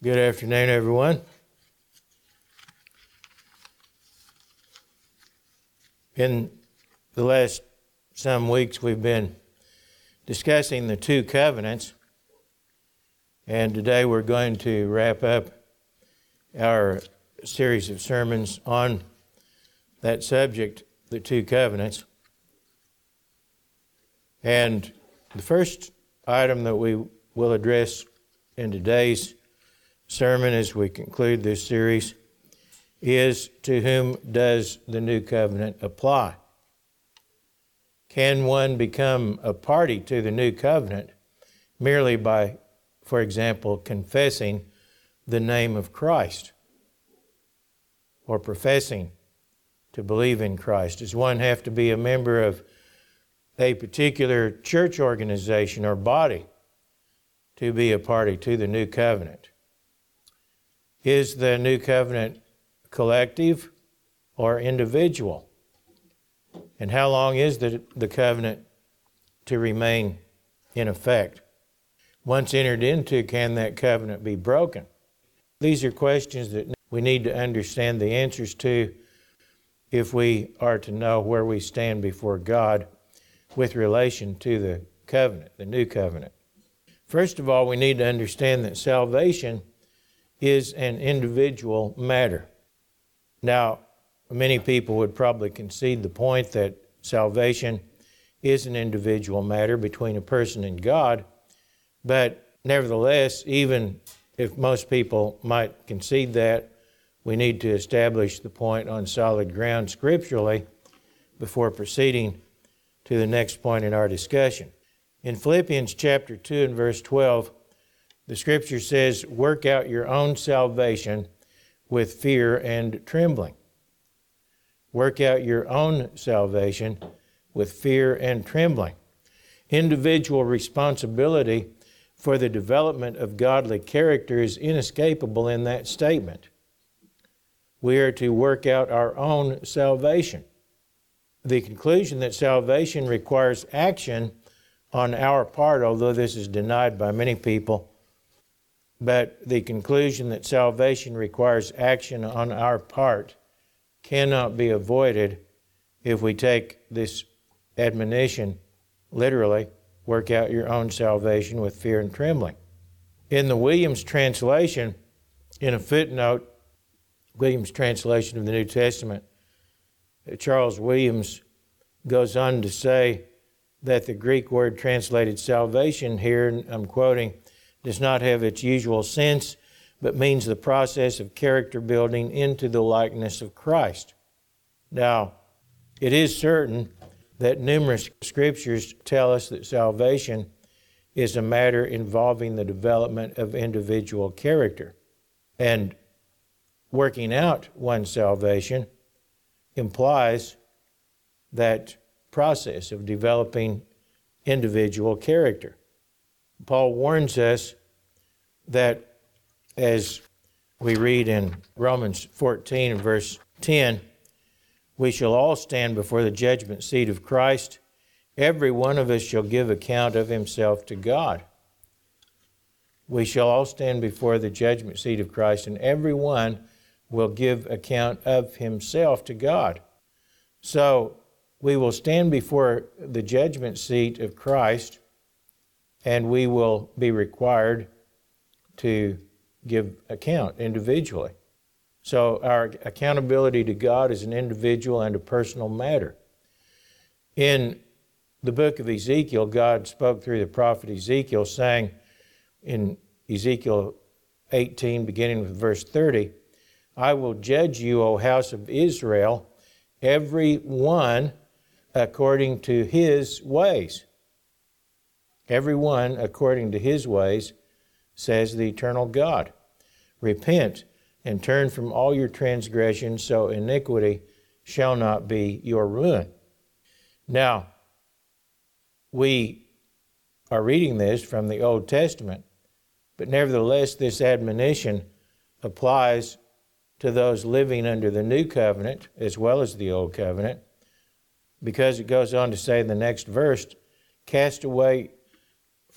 Good afternoon, everyone. In the last some weeks, we've been discussing the two covenants, and today we're going to wrap up our series of sermons on that subject, the two covenants. And the first item that we will address in today's sermon as we conclude this series is to whom does the new covenant apply? Can one become a party to the new covenant merely by, for example, confessing the name of Christ or professing to believe in Christ? Does one have to be a member of a particular church organization or body to be a party to the new covenant? Is the new covenant collective or individual? And how long is the, the covenant to remain in effect? Once entered into, can that covenant be broken? These are questions that we need to understand the answers to if we are to know where we stand before God with relation to the covenant, the new covenant. First of all, we need to understand that salvation is an individual matter. Now, many people would probably concede the point that salvation is an individual matter between a person and God, but nevertheless, even if most people might concede that, we need to establish the point on solid ground scripturally before proceeding to the next point in our discussion. In Philippians chapter 2 and verse 12, the scripture says, Work out your own salvation with fear and trembling. Work out your own salvation with fear and trembling. Individual responsibility for the development of godly character is inescapable in that statement. We are to work out our own salvation. The conclusion that salvation requires action on our part, although this is denied by many people, but the conclusion that salvation requires action on our part cannot be avoided if we take this admonition literally work out your own salvation with fear and trembling. In the Williams translation, in a footnote, Williams' translation of the New Testament, Charles Williams goes on to say that the Greek word translated salvation here, I'm quoting, does not have its usual sense, but means the process of character building into the likeness of Christ. Now, it is certain that numerous scriptures tell us that salvation is a matter involving the development of individual character. And working out one's salvation implies that process of developing individual character. Paul warns us that as we read in Romans 14 and verse 10, we shall all stand before the judgment seat of Christ. Every one of us shall give account of himself to God. We shall all stand before the judgment seat of Christ, and every one will give account of himself to God. So we will stand before the judgment seat of Christ and we will be required to give account individually. So, our accountability to God is an individual and a personal matter. In the book of Ezekiel, God spoke through the prophet Ezekiel, saying in Ezekiel 18, beginning with verse 30, I will judge you, O house of Israel, every one according to his ways. Every one according to his ways, says the eternal God. Repent and turn from all your transgressions, so iniquity shall not be your ruin. Now, we are reading this from the Old Testament, but nevertheless, this admonition applies to those living under the New Covenant as well as the Old Covenant, because it goes on to say in the next verse, Cast away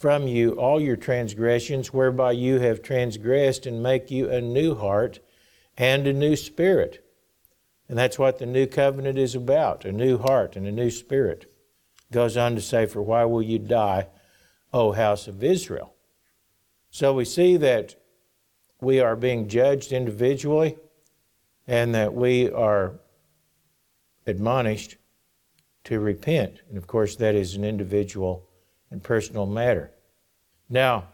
from you all your transgressions, whereby you have transgressed, and make you a new heart and a new spirit. And that's what the new covenant is about a new heart and a new spirit. Goes on to say, For why will you die, O house of Israel? So we see that we are being judged individually and that we are admonished to repent. And of course, that is an individual and personal matter. Now,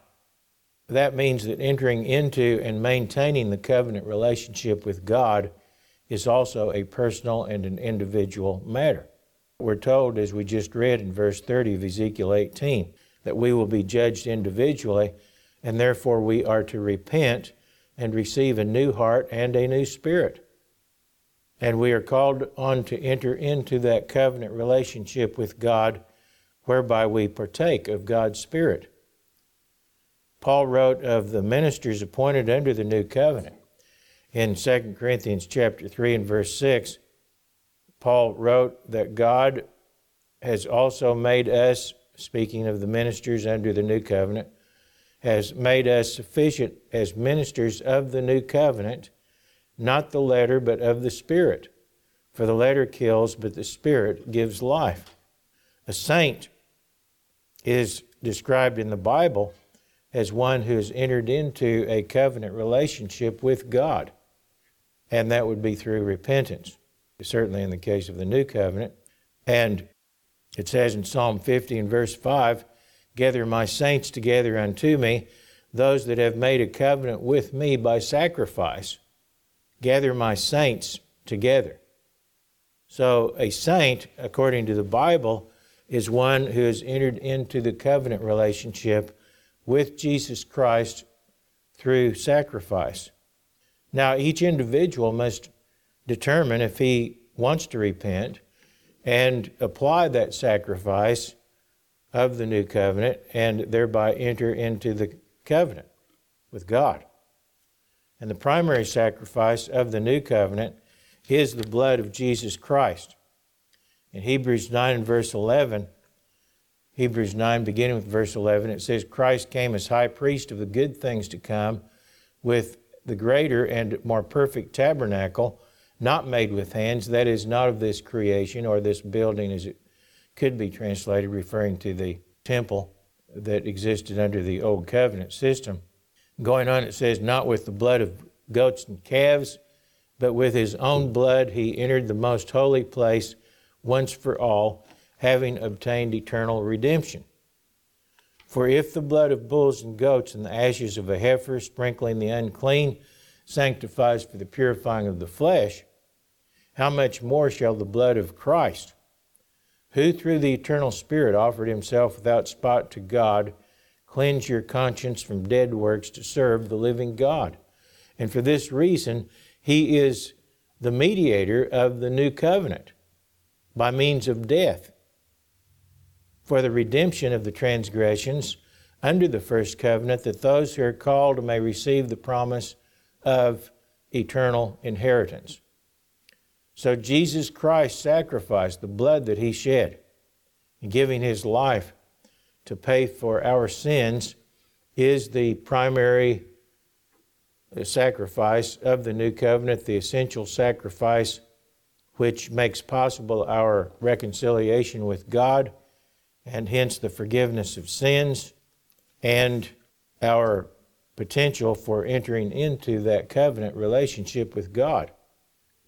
that means that entering into and maintaining the covenant relationship with God is also a personal and an individual matter. We're told, as we just read in verse 30 of Ezekiel 18, that we will be judged individually, and therefore we are to repent and receive a new heart and a new spirit. And we are called on to enter into that covenant relationship with God whereby we partake of God's Spirit. Paul wrote of the ministers appointed under the new covenant. In 2 Corinthians chapter 3 and verse 6, Paul wrote that God has also made us, speaking of the ministers under the new covenant, has made us sufficient as ministers of the new covenant not the letter, but of the Spirit. For the letter kills, but the Spirit gives life. A saint is described in the Bible as one who has entered into a covenant relationship with God, and that would be through repentance, certainly in the case of the new covenant. And it says in Psalm 50 and verse 5 Gather my saints together unto me, those that have made a covenant with me by sacrifice gather my saints together. So, a saint, according to the Bible, is one who has entered into the covenant relationship with Jesus Christ through sacrifice. Now, each individual must determine if he wants to repent and apply that sacrifice of the new covenant and thereby enter into the covenant with God. And the primary sacrifice of the new covenant is the blood of Jesus Christ. In Hebrews 9 and verse 11, Hebrews 9, beginning with verse 11, it says, Christ came as high priest of the good things to come with the greater and more perfect tabernacle, not made with hands, that is, not of this creation or this building as it could be translated, referring to the temple that existed under the old covenant system. Going on, it says, Not with the blood of goats and calves, but with his own blood he entered the most holy place once for all, having obtained eternal redemption. For if the blood of bulls and goats and the ashes of a heifer, sprinkling the unclean, sanctifies for the purifying of the flesh, how much more shall the blood of Christ, who through the eternal Spirit offered himself without spot to God, Cleanse your conscience from dead works to serve the living God. And for this reason, He is the mediator of the new covenant by means of death for the redemption of the transgressions under the first covenant, that those who are called may receive the promise of eternal inheritance. So Jesus Christ sacrificed the blood that he shed giving his life to pay for our sins is the primary sacrifice of the new covenant, the essential sacrifice which makes possible our reconciliation with God and hence the forgiveness of sins and our potential for entering into that covenant relationship with God.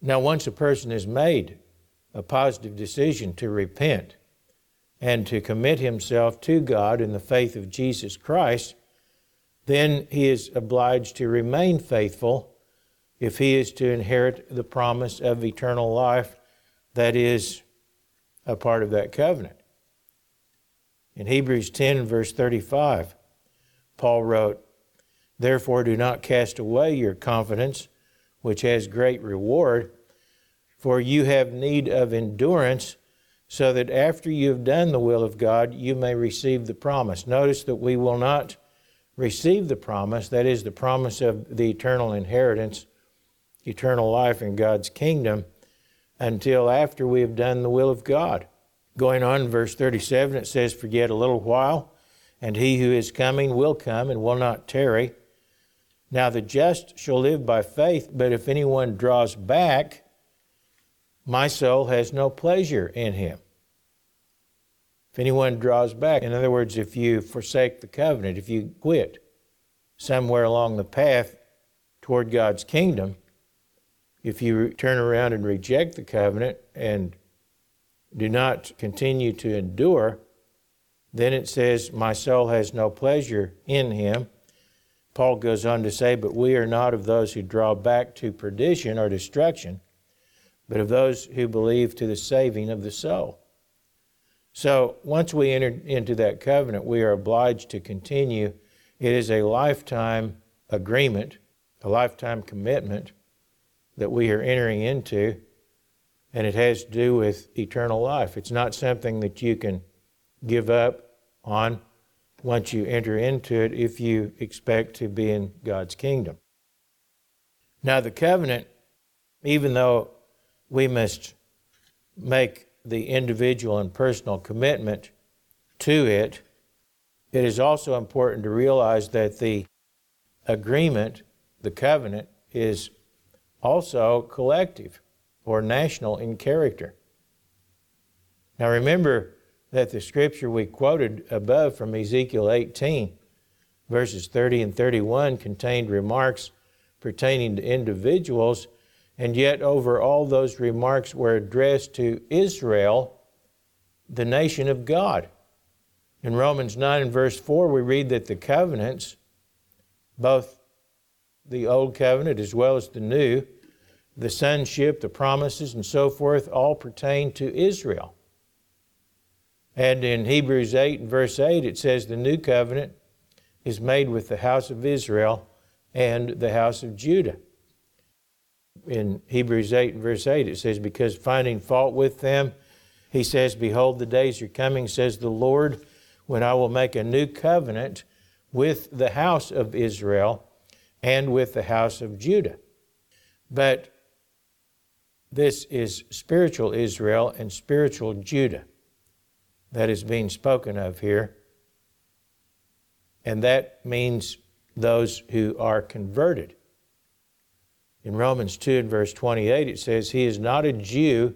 Now, once a person has made a positive decision to repent, and to commit himself to God in the faith of Jesus Christ, then he is obliged to remain faithful if he is to inherit the promise of eternal life that is a part of that covenant. In Hebrews 10, verse 35, Paul wrote, Therefore, do not cast away your confidence, which has great reward, for you have need of endurance so that after you have done the will of God, you may receive the promise. Notice that we will not receive the promise, that is, the promise of the eternal inheritance, eternal life in God's kingdom, until after we have done the will of God. Going on in verse 37, it says, For yet a little while, and he who is coming will come and will not tarry. Now the just shall live by faith, but if anyone draws back, my soul has no pleasure in him. If anyone draws back, in other words, if you forsake the covenant, if you quit somewhere along the path toward God's kingdom, if you turn around and reject the covenant and do not continue to endure, then it says, My soul has no pleasure in him. Paul goes on to say, But we are not of those who draw back to perdition or destruction, but of those who believe to the saving of the soul. So once we enter into that covenant, we are obliged to continue. It is a lifetime agreement, a lifetime commitment that we are entering into, and it has to do with eternal life. It's not something that you can give up on once you enter into it if you expect to be in God's kingdom. Now, the covenant, even though we must make the individual and personal commitment to it, it is also important to realize that the agreement, the covenant, is also collective or national in character. Now remember that the scripture we quoted above from Ezekiel 18, verses 30 and 31, contained remarks pertaining to individuals, and yet over all those remarks were addressed to Israel, the nation of God. In Romans 9 and verse 4, we read that the covenants, both the old covenant as well as the new, the sonship, the promises, and so forth, all pertain to Israel. And in Hebrews 8 and verse 8, it says, The new covenant is made with the house of Israel and the house of Judah. In Hebrews 8 and verse 8, it says, Because finding fault with them, he says, Behold, the days are coming, says the Lord, when I will make a new covenant with the house of Israel and with the house of Judah. But this is spiritual Israel and spiritual Judah that is being spoken of here. And that means those who are converted. In Romans 2 and verse 28, it says, He is not a Jew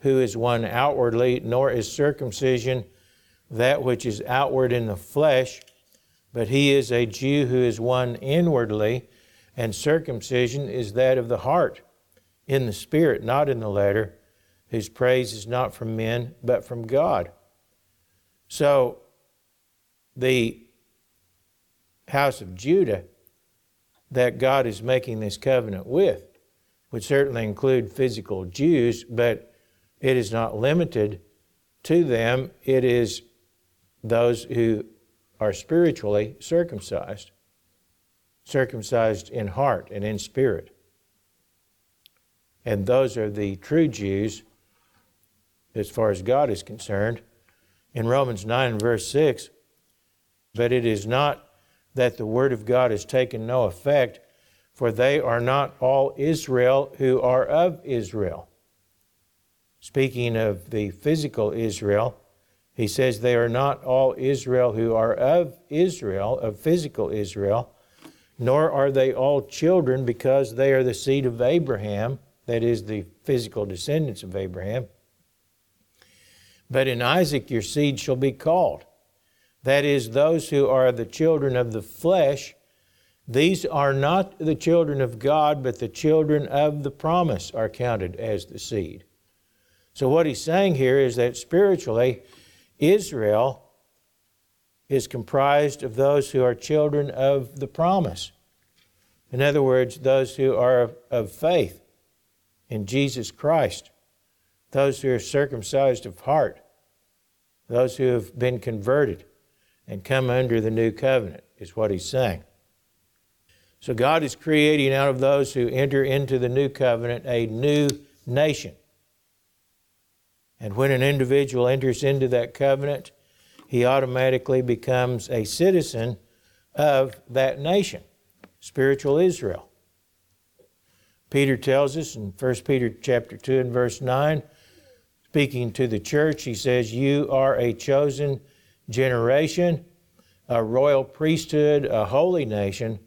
who is one outwardly, nor is circumcision that which is outward in the flesh, but he is a Jew who is one inwardly, and circumcision is that of the heart, in the spirit, not in the letter, whose praise is not from men, but from God. So the house of Judah that God is making this covenant with would certainly include physical Jews, but it is not limited to them. It is those who are spiritually circumcised, circumcised in heart and in spirit. And those are the true Jews as far as God is concerned in Romans 9 verse 6. But it is not that the word of God has taken no effect, for they are not all Israel who are of Israel. Speaking of the physical Israel, he says they are not all Israel who are of Israel, of physical Israel, nor are they all children because they are the seed of Abraham, that is, the physical descendants of Abraham. But in Isaac your seed shall be called. That is, those who are the children of the flesh. These are not the children of God, but the children of the promise are counted as the seed. So, what he's saying here is that spiritually, Israel is comprised of those who are children of the promise. In other words, those who are of faith in Jesus Christ those who are circumcised of heart, those who have been converted and come under the new covenant, is what he's saying. So God is creating out of those who enter into the new covenant a new nation. And when an individual enters into that covenant, he automatically becomes a citizen of that nation, spiritual Israel. Peter tells us in 1 Peter chapter 2 and verse 9, Speaking to the church, he says, You are a chosen generation, a royal priesthood, a holy nation,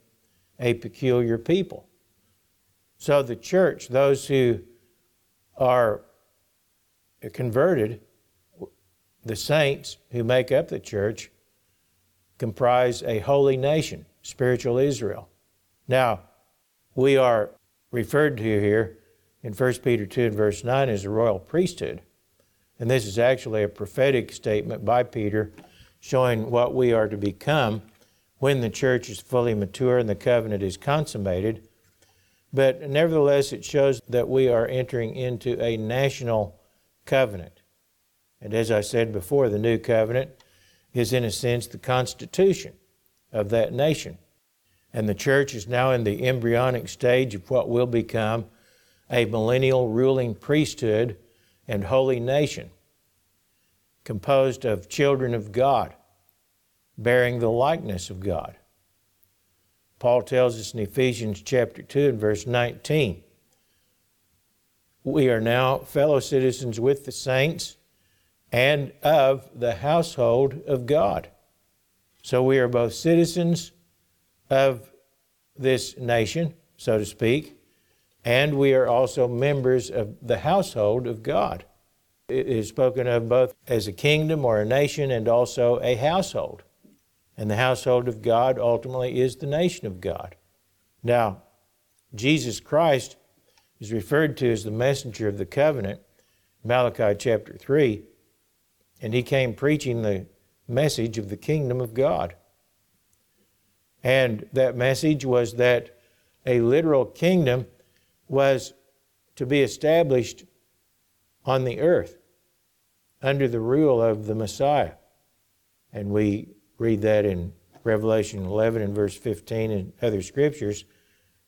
a peculiar people. So the church, those who are converted, the saints who make up the church, comprise a holy nation, spiritual Israel. Now, we are referred to here in 1 Peter 2 and verse 9 as a royal priesthood. And this is actually a prophetic statement by Peter showing what we are to become when the church is fully mature and the covenant is consummated. But nevertheless, it shows that we are entering into a national covenant. And as I said before, the new covenant is, in a sense, the constitution of that nation. And the church is now in the embryonic stage of what will become a millennial ruling priesthood and holy nation, composed of children of God, bearing the likeness of God. Paul tells us in Ephesians chapter 2 and verse 19 we are now fellow citizens with the saints and of the household of God. So we are both citizens of this nation, so to speak, and we are also members of the household of God. It is spoken of both as a kingdom or a nation and also a household. And the household of God ultimately is the nation of God. Now, Jesus Christ is referred to as the messenger of the covenant, Malachi chapter 3, and he came preaching the message of the kingdom of God. And that message was that a literal kingdom was to be established on the earth under the rule of the Messiah. And we read that in Revelation 11 and verse 15 and other scriptures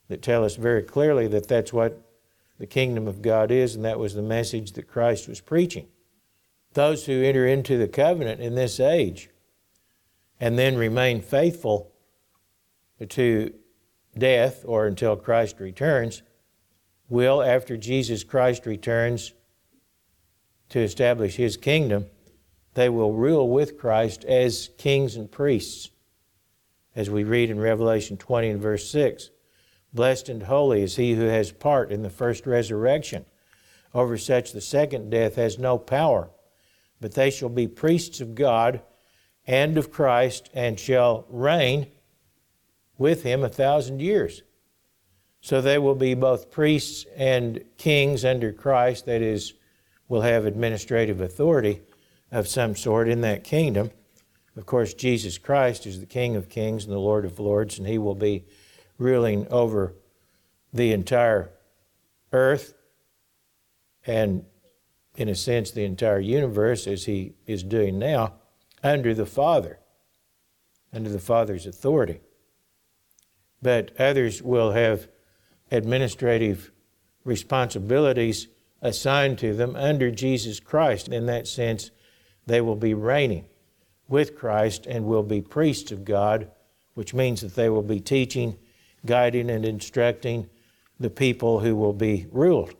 that tell us very clearly that that's what the kingdom of God is, and that was the message that Christ was preaching. Those who enter into the covenant in this age and then remain faithful to death or until Christ returns will, after Jesus Christ returns to establish his kingdom, they will rule with Christ as kings and priests. As we read in Revelation 20 and verse 6 Blessed and holy is he who has part in the first resurrection. Over such the second death has no power, but they shall be priests of God and of Christ and shall reign with him a thousand years. So they will be both priests and kings under Christ, that is, will have administrative authority of some sort in that kingdom. Of course, Jesus Christ is the King of kings and the Lord of lords, and he will be ruling over the entire earth and, in a sense, the entire universe as he is doing now under the Father, under the Father's authority. But others will have administrative responsibilities assigned to them under Jesus Christ. In that sense, they will be reigning with Christ and will be priests of God, which means that they will be teaching, guiding, and instructing the people who will be ruled,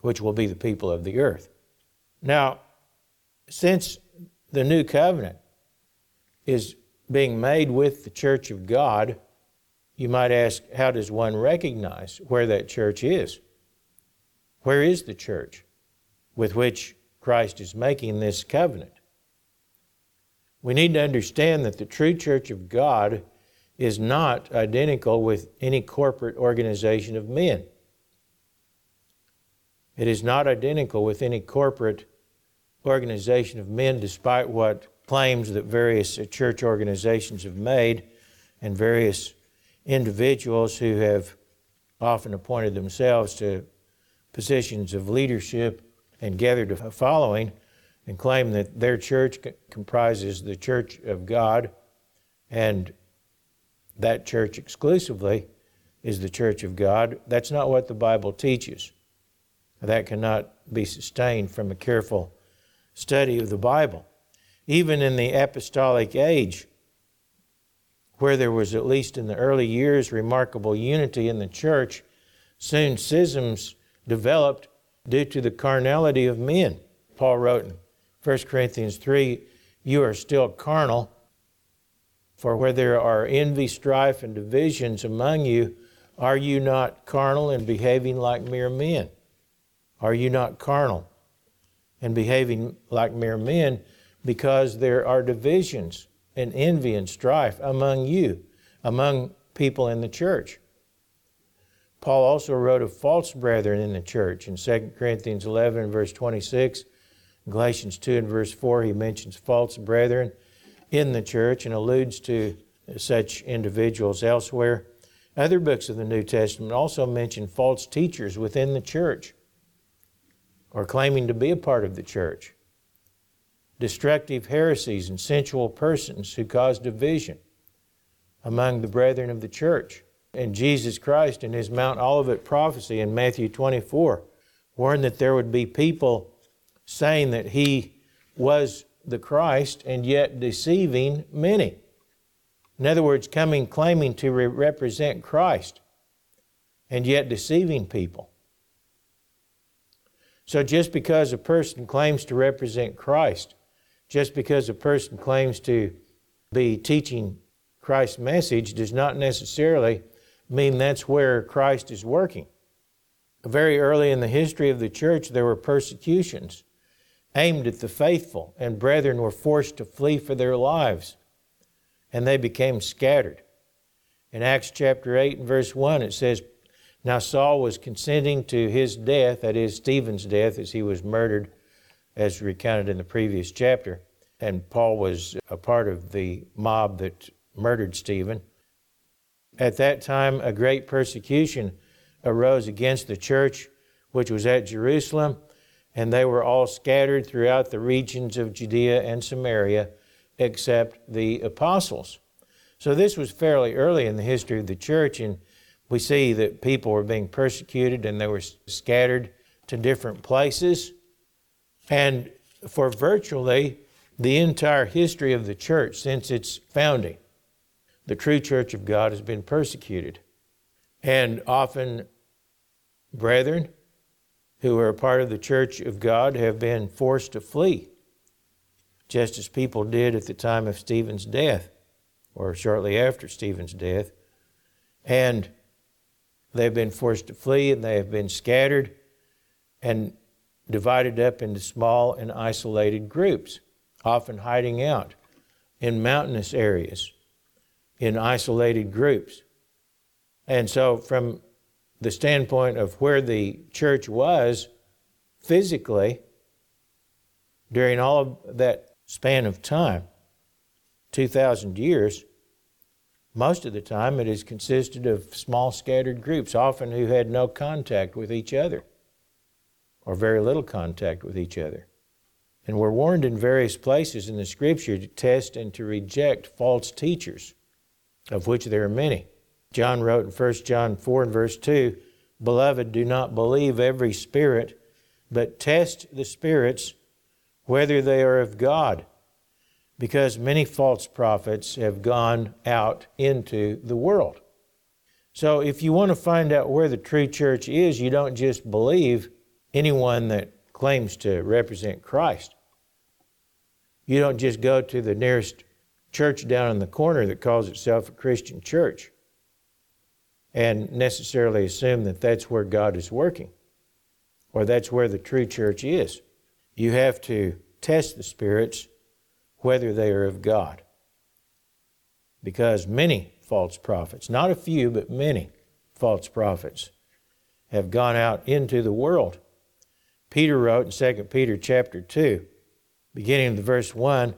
which will be the people of the earth. Now, since the new covenant is being made with the church of God, you might ask, how does one recognize where that church is? Where is the church with which Christ is making this covenant? We need to understand that the true church of God is not identical with any corporate organization of men. It is not identical with any corporate organization of men, despite what claims that various church organizations have made and various individuals who have often appointed themselves to positions of leadership and gathered a following and claim that their church comprises the church of God and that church exclusively is the church of God. That's not what the Bible teaches. That cannot be sustained from a careful study of the Bible. Even in the apostolic age, where there was, at least in the early years, remarkable unity in the church, soon schisms developed due to the carnality of men. Paul wrote in 1 Corinthians 3 You are still carnal, For where there are envy, strife, and divisions among you, are you not carnal and behaving like mere men? Are you not carnal and behaving like mere men because there are divisions and envy and strife among you, among people in the church? Paul also wrote of false brethren in the church. In 2 Corinthians 11, verse 26, Galatians 2 and verse 4, he mentions false brethren in the church and alludes to such individuals elsewhere. Other books of the New Testament also mention false teachers within the church or claiming to be a part of the church, destructive heresies and sensual persons who cause division among the brethren of the church. And Jesus Christ, in his Mount Olivet prophecy in Matthew 24, warned that there would be people saying that he was the Christ and yet deceiving many. In other words, coming claiming to re- represent Christ and yet deceiving people. So just because a person claims to represent Christ, just because a person claims to be teaching Christ's message, does not necessarily mean that's where Christ is working. Very early in the history of the church, there were persecutions aimed at the faithful, and brethren were forced to flee for their lives, and they became scattered. In Acts chapter 8 and verse 1, it says, Now Saul was consenting to his death, that is, Stephen's death, as he was murdered, as recounted in the previous chapter. And Paul was a part of the mob that murdered Stephen. At that time, a great persecution arose against the church which was at Jerusalem, and they were all scattered throughout the regions of Judea and Samaria, except the apostles. So this was fairly early in the history of the church, and we see that people were being persecuted and they were scattered to different places. And for virtually the entire history of the church since its founding, the true church of God has been persecuted. And often, brethren who are a part of the church of God have been forced to flee, just as people did at the time of Stephen's death, or shortly after Stephen's death. And they've been forced to flee and they have been scattered and divided up into small and isolated groups, often hiding out in mountainous areas in isolated groups. And so, from the standpoint of where the church was physically during all of that span of time 2,000 years most of the time it has consisted of small scattered groups, often who had no contact with each other or very little contact with each other. And we're warned in various places in the scripture to test and to reject false teachers of which there are many. John wrote in 1 John 4 and verse 2 Beloved, do not believe every spirit, but test the spirits whether they are of God, because many false prophets have gone out into the world. So, if you want to find out where the true church is, you don't just believe anyone that claims to represent Christ. You don't just go to the nearest church down in the corner that calls itself a Christian church and necessarily assume that that's where God is working or that's where the true church is. You have to test the spirits whether they are of God. Because many false prophets, not a few, but many false prophets, have gone out into the world. Peter wrote in 2 Peter chapter 2, beginning of the verse 1,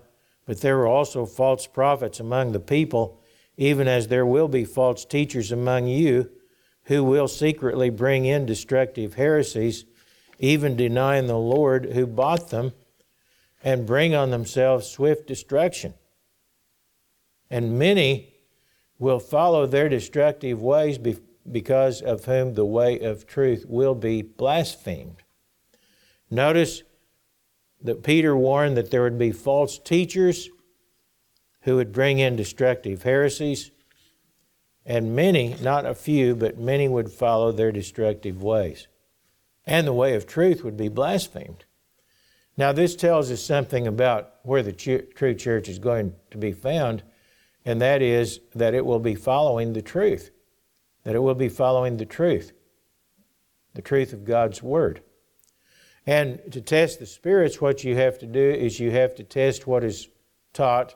but there were also false prophets among the people, even as there will be false teachers among you who will secretly bring in destructive heresies, even denying the Lord who bought them, and bring on themselves swift destruction. And many will follow their destructive ways because of whom the way of truth will be blasphemed. Notice that Peter warned that there would be false teachers who would bring in destructive heresies, and many, not a few, but many would follow their destructive ways. And the way of truth would be blasphemed. Now, this tells us something about where the ch- true church is going to be found. and that is that it will be following the truth, that it will be following the truth, the truth of God's Word. And to test the spirits, what you have to do is you have to test what is taught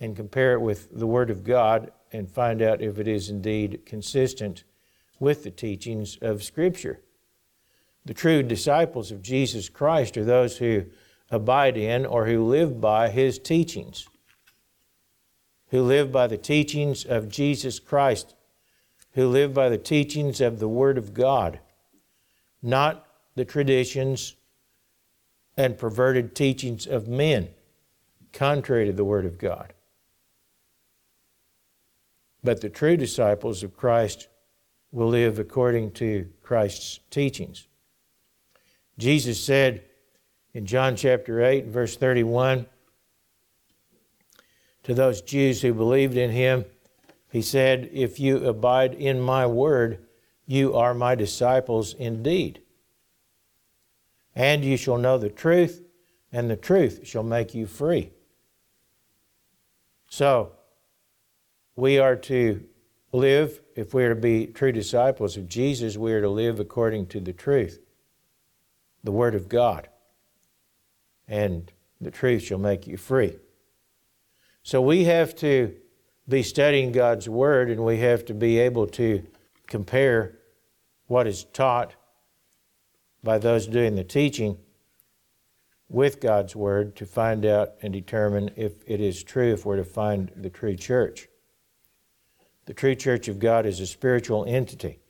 and compare it with the Word of God and find out if it is indeed consistent with the teachings of Scripture. The true disciples of Jesus Christ are those who abide in or who live by His teachings, who live by the teachings of Jesus Christ, who live by the teachings of the Word of God, not the traditions and perverted teachings of men, contrary to the Word of God. But the true disciples of Christ will live according to Christ's teachings. Jesus said in John chapter 8, verse 31, to those Jews who believed in him, he said, If you abide in my word, you are my disciples indeed. And you shall know the truth, and the truth shall make you free. So, we are to live, if we are to be true disciples of Jesus, we are to live according to the truth, the Word of God. And the truth shall make you free. So we have to be studying God's Word and we have to be able to compare what is taught by those doing the teaching with God's Word to find out and determine if it is true, if we're to find the true church. The true church of God is a spiritual entity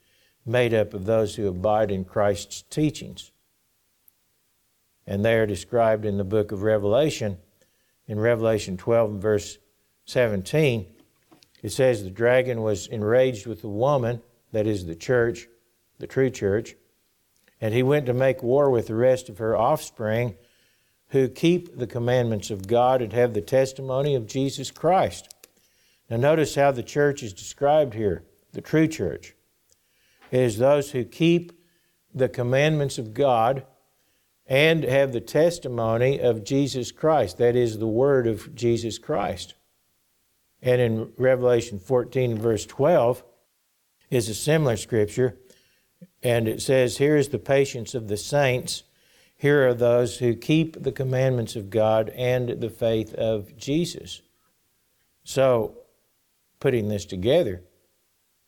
made up of those who abide in Christ's teachings. And they are described in the book of Revelation. In Revelation 12 and verse 17, it says, The dragon was enraged with the woman, that is the church, the true church, and he went to make war with the rest of her offspring who keep the commandments of God and have the testimony of Jesus Christ. Now, notice how the church is described here the true church. It is those who keep the commandments of God and have the testimony of Jesus Christ. That is the word of Jesus Christ. And in Revelation 14, verse 12, is a similar scripture. And it says, Here is the patience of the saints. Here are those who keep the commandments of God and the faith of Jesus. So, putting this together,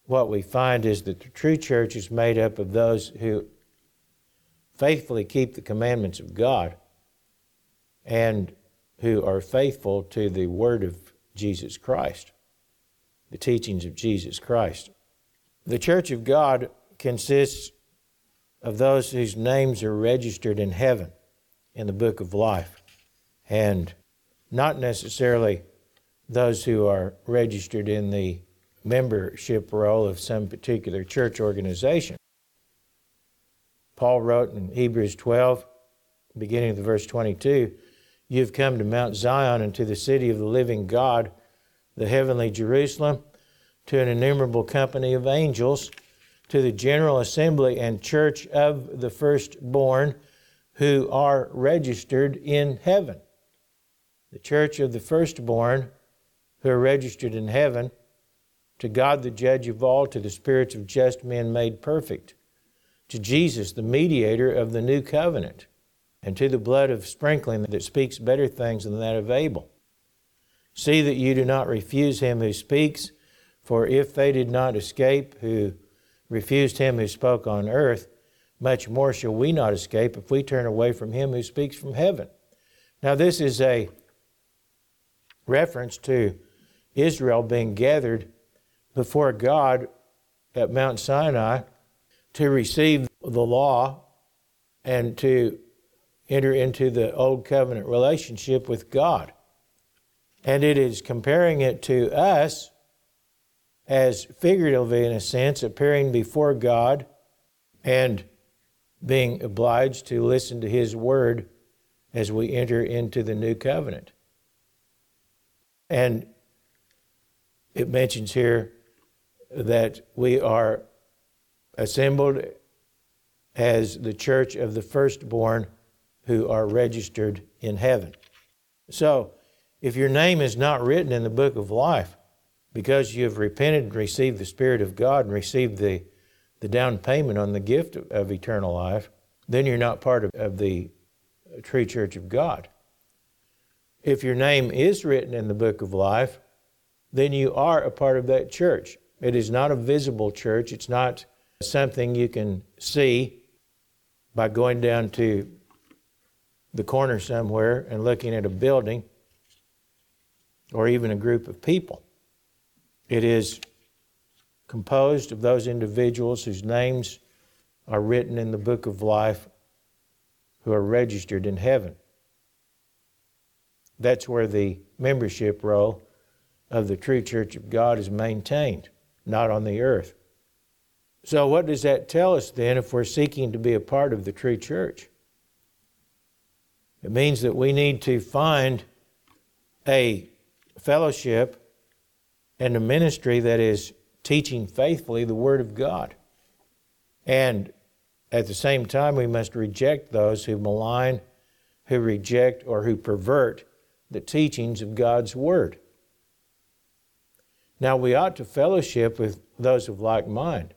what we find is that the true church is made up of those who faithfully keep the commandments of God and who are faithful to the Word of Jesus Christ, the teachings of Jesus Christ. The church of God consists of those whose names are registered in heaven in the book of life, and not necessarily those who are registered in the membership roll of some particular church organization. Paul wrote in Hebrews 12, beginning of the verse 22, You've come to Mount Zion and to the city of the living God, the heavenly Jerusalem, to an innumerable company of angels, to the general assembly and church of the firstborn who are registered in heaven. The church of the firstborn who are registered in heaven, to God the judge of all, to the spirits of just men made perfect, to Jesus, the mediator of the new covenant, and to the blood of sprinkling that speaks better things than that of Abel. See that you do not refuse him who speaks, for if they did not escape who refused him who spoke on earth, much more shall we not escape if we turn away from him who speaks from heaven. Now, this is a reference to Israel being gathered before God at Mount Sinai to receive the law and to enter into the old covenant relationship with God. And it is comparing it to us as figuratively, in a sense, appearing before God and being obliged to listen to His word as we enter into the new covenant. And it mentions here that we are assembled as the church of the firstborn who are registered in heaven. So, If your name is not written in the book of life because you have repented and received the Spirit of God and received the, the down payment on the gift of, of eternal life, then you're not part of, of the true church of God. If your name is written in the book of life, then you are a part of that church. It is not a visible church. It's not something you can see by going down to the corner somewhere and looking at a building or even a group of people. It is composed of those individuals whose names are written in the book of life who are registered in heaven. That's where the membership roll of the true church of God is maintained, not on the earth. So, what does that tell us then if we're seeking to be a part of the true church? It means that we need to find a fellowship and a ministry that is teaching faithfully the Word of God. And at the same time, we must reject those who malign, who reject, or who pervert the teachings of God's Word. Now, we ought to fellowship with those of like mind.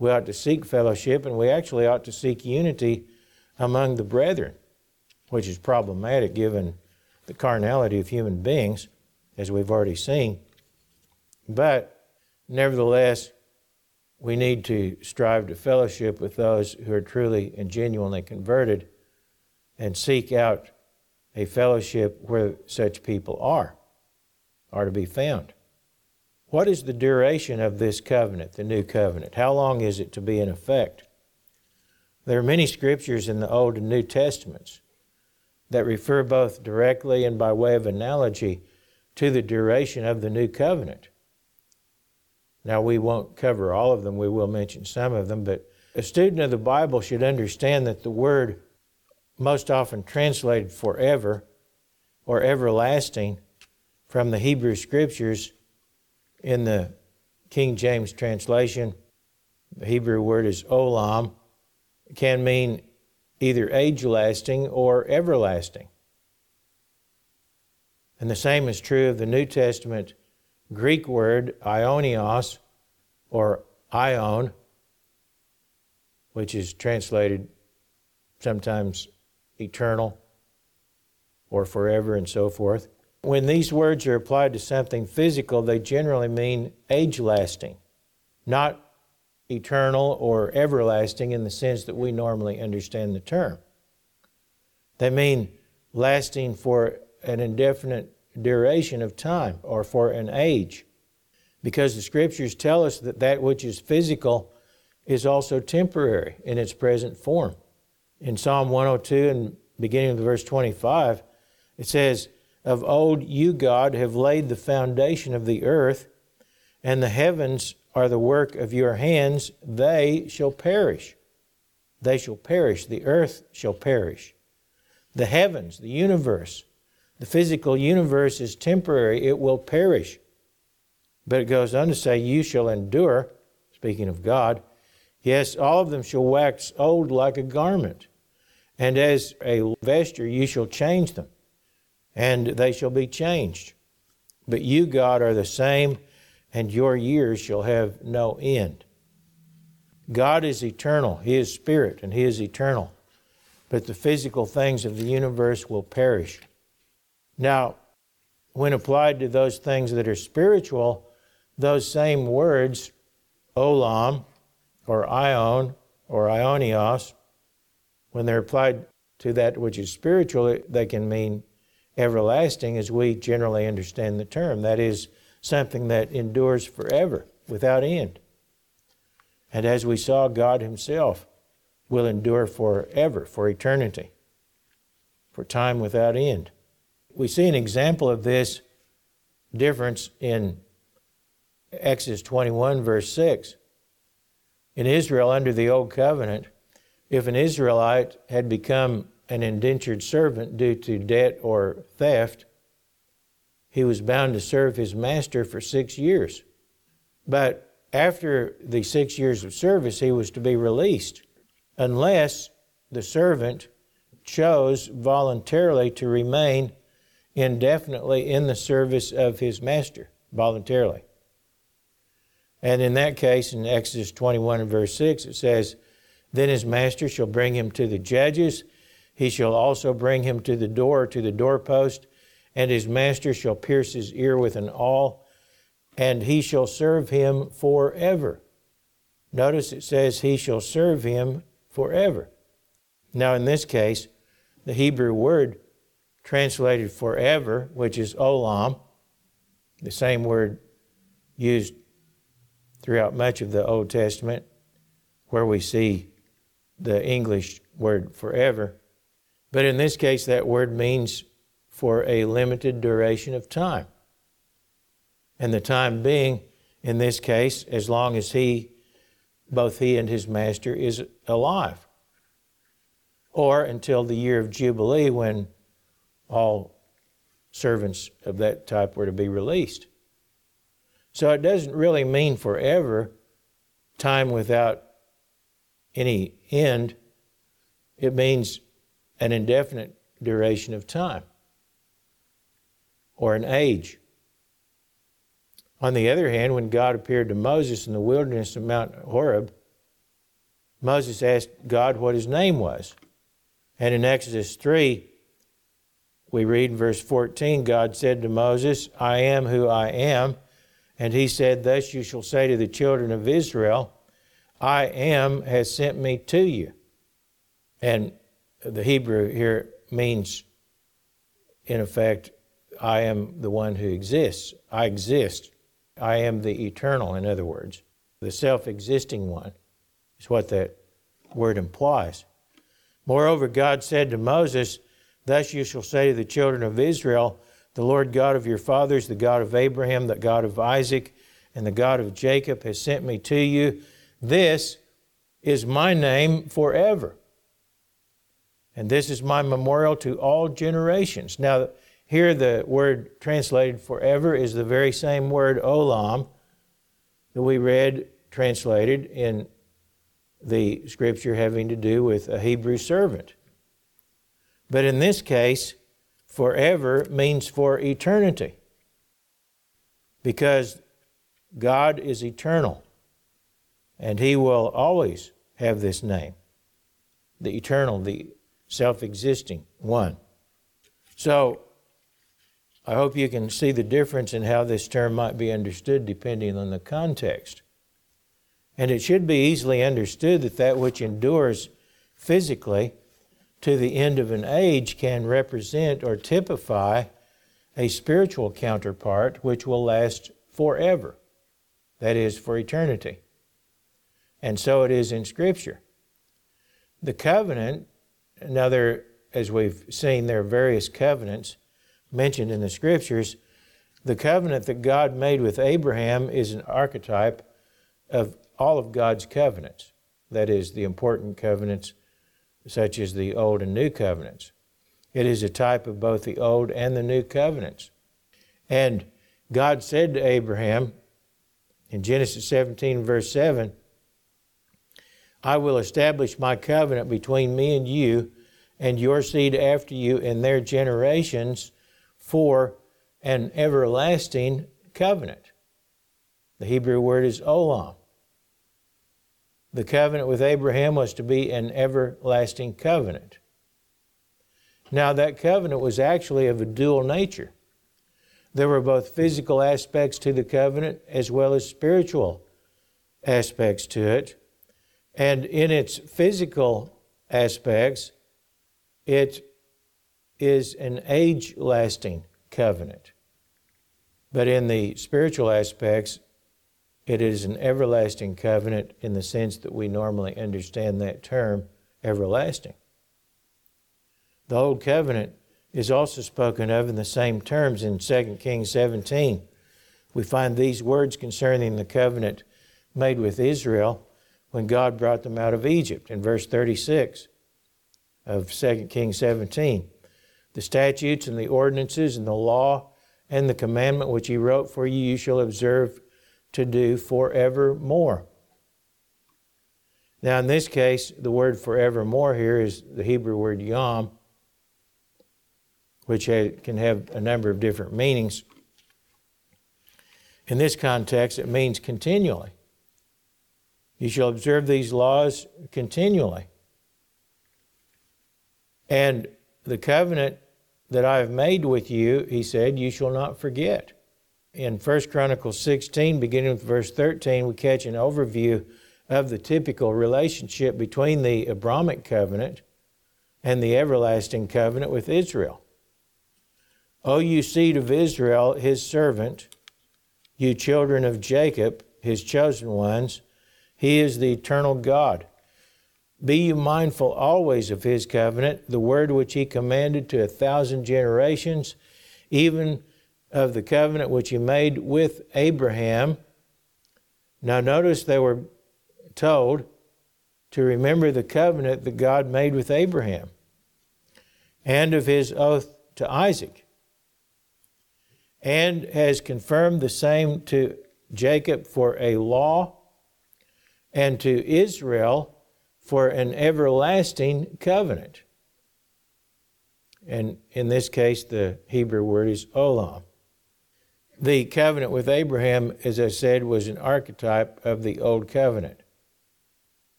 We ought to seek fellowship, and we actually ought to seek unity among the brethren, which is problematic given the carnality of human beings, as we've already seen. But nevertheless, we need to strive to fellowship with those who are truly and genuinely converted and seek out a fellowship where such people are, are to be found. What is the duration of this covenant, the new covenant? How long is it to be in effect? There are many scriptures in the Old and New Testaments that refer both directly and by way of analogy to the duration of the new covenant. Now, we won't cover all of them, we will mention some of them, but a student of the Bible should understand that the word, most often translated forever or everlasting from the Hebrew Scriptures in the King James translation, the Hebrew word is olam, can mean either age lasting or everlasting. And the same is true of the New Testament Greek word aionios or aion, which is translated sometimes eternal or forever and so forth. When these words are applied to something physical, they generally mean age lasting, not eternal or everlasting in the sense that we normally understand the term. They mean lasting for an indefinite duration of time or for an age. Because the scriptures tell us that that which is physical is also temporary in its present form. In Psalm 102 and beginning of verse 25, it says, Of old you, God, have laid the foundation of the earth, and the heavens are the work of your hands, they shall perish. They shall perish. The earth shall perish. The heavens, the universe, the physical universe is temporary, it will perish. But it goes on to say, You shall endure, speaking of God. Yes, all of them shall wax old like a garment, and as a vesture you shall change them, and they shall be changed. But you, God, are the same, and your years shall have no end. God is eternal, He is spirit, and He is eternal. But the physical things of the universe will perish. Now, when applied to those things that are spiritual, those same words, olam or aion or aionios, when they're applied to that which is spiritual, they can mean everlasting as we generally understand the term. That is something that endures forever without end. And as we saw, God Himself will endure forever, for eternity, for time without end. We see an example of this difference in Exodus 21, verse 6. In Israel, under the Old Covenant, if an Israelite had become an indentured servant due to debt or theft, he was bound to serve his master for six years. But after the six years of service, he was to be released unless the servant chose voluntarily to remain indefinitely in the service of his master voluntarily. And in that case, in Exodus 21 and verse 6, it says, Then his master shall bring him to the judges. He shall also bring him to the door, to the doorpost, and his master shall pierce his ear with an awl, and he shall serve him forever. Notice it says, He shall serve him forever. Now, in this case, the Hebrew word translated forever, which is olam, the same word used throughout much of the Old Testament, where we see the English word forever. But in this case, that word means for a limited duration of time. And the time being, in this case, as long as he, both he and his master, is alive. Or until the year of Jubilee when all servants of that type were to be released. So it doesn't really mean forever, time without any end. It means an indefinite duration of time or an age. On the other hand, when God appeared to Moses in the wilderness of Mount Horeb, Moses asked God what his name was. And in Exodus 3, we read in verse 14 God said to Moses, I am who I am. And he said, Thus you shall say to the children of Israel, I am has sent me to you. And the Hebrew here means, in effect, I am the one who exists. I exist. I am the eternal, in other words. The self existing one is what that word implies. Moreover, God said to Moses, Thus you shall say to the children of Israel, the Lord God of your fathers, the God of Abraham, the God of Isaac, and the God of Jacob has sent me to you. This is my name forever. And this is my memorial to all generations. Now, here the word translated forever is the very same word olam that we read translated in the scripture having to do with a Hebrew servant. But in this case, forever means for eternity. Because God is eternal, and He will always have this name the eternal, the self existing one. So, I hope you can see the difference in how this term might be understood depending on the context. And it should be easily understood that that which endures physically to the end of an age can represent or typify a spiritual counterpart which will last forever, that is, for eternity. And so it is in Scripture. The covenant, now there, as we've seen, there are various covenants mentioned in the Scriptures. The covenant that God made with Abraham is an archetype of all of God's covenants. That is, the important covenants such as the Old and New Covenants. It is a type of both the Old and the New Covenants. And God said to Abraham in Genesis 17, verse 7, I will establish my covenant between me and you and your seed after you and their generations for an everlasting covenant. The Hebrew word is olam. The covenant with Abraham was to be an everlasting covenant. Now, that covenant was actually of a dual nature. There were both physical aspects to the covenant as well as spiritual aspects to it. And in its physical aspects, it is an age lasting covenant. But in the spiritual aspects, it is an everlasting covenant in the sense that we normally understand that term, everlasting. The Old Covenant is also spoken of in the same terms in 2 Kings 17. We find these words concerning the covenant made with Israel when God brought them out of Egypt in verse 36 of 2 Kings 17. The statutes and the ordinances and the law and the commandment which he wrote for you, you shall observe to do forevermore. Now, in this case, the word forevermore here is the Hebrew word yom, which can have a number of different meanings. In this context, it means continually. You shall observe these laws continually. And the covenant that I have made with you, he said, you shall not forget. In 1 Chronicles 16, beginning with verse 13, we catch an overview of the typical relationship between the Abrahamic covenant and the everlasting covenant with Israel. O you seed of Israel, his servant, you children of Jacob, his chosen ones, he is the eternal God. Be you mindful always of his covenant, the word which he commanded to a thousand generations, even of the covenant which he made with Abraham. Now, notice they were told to remember the covenant that God made with Abraham and of his oath to Isaac, and has confirmed the same to Jacob for a law and to Israel for an everlasting covenant. And in this case, the Hebrew word is olam. The covenant with Abraham, as I said, was an archetype of the Old Covenant.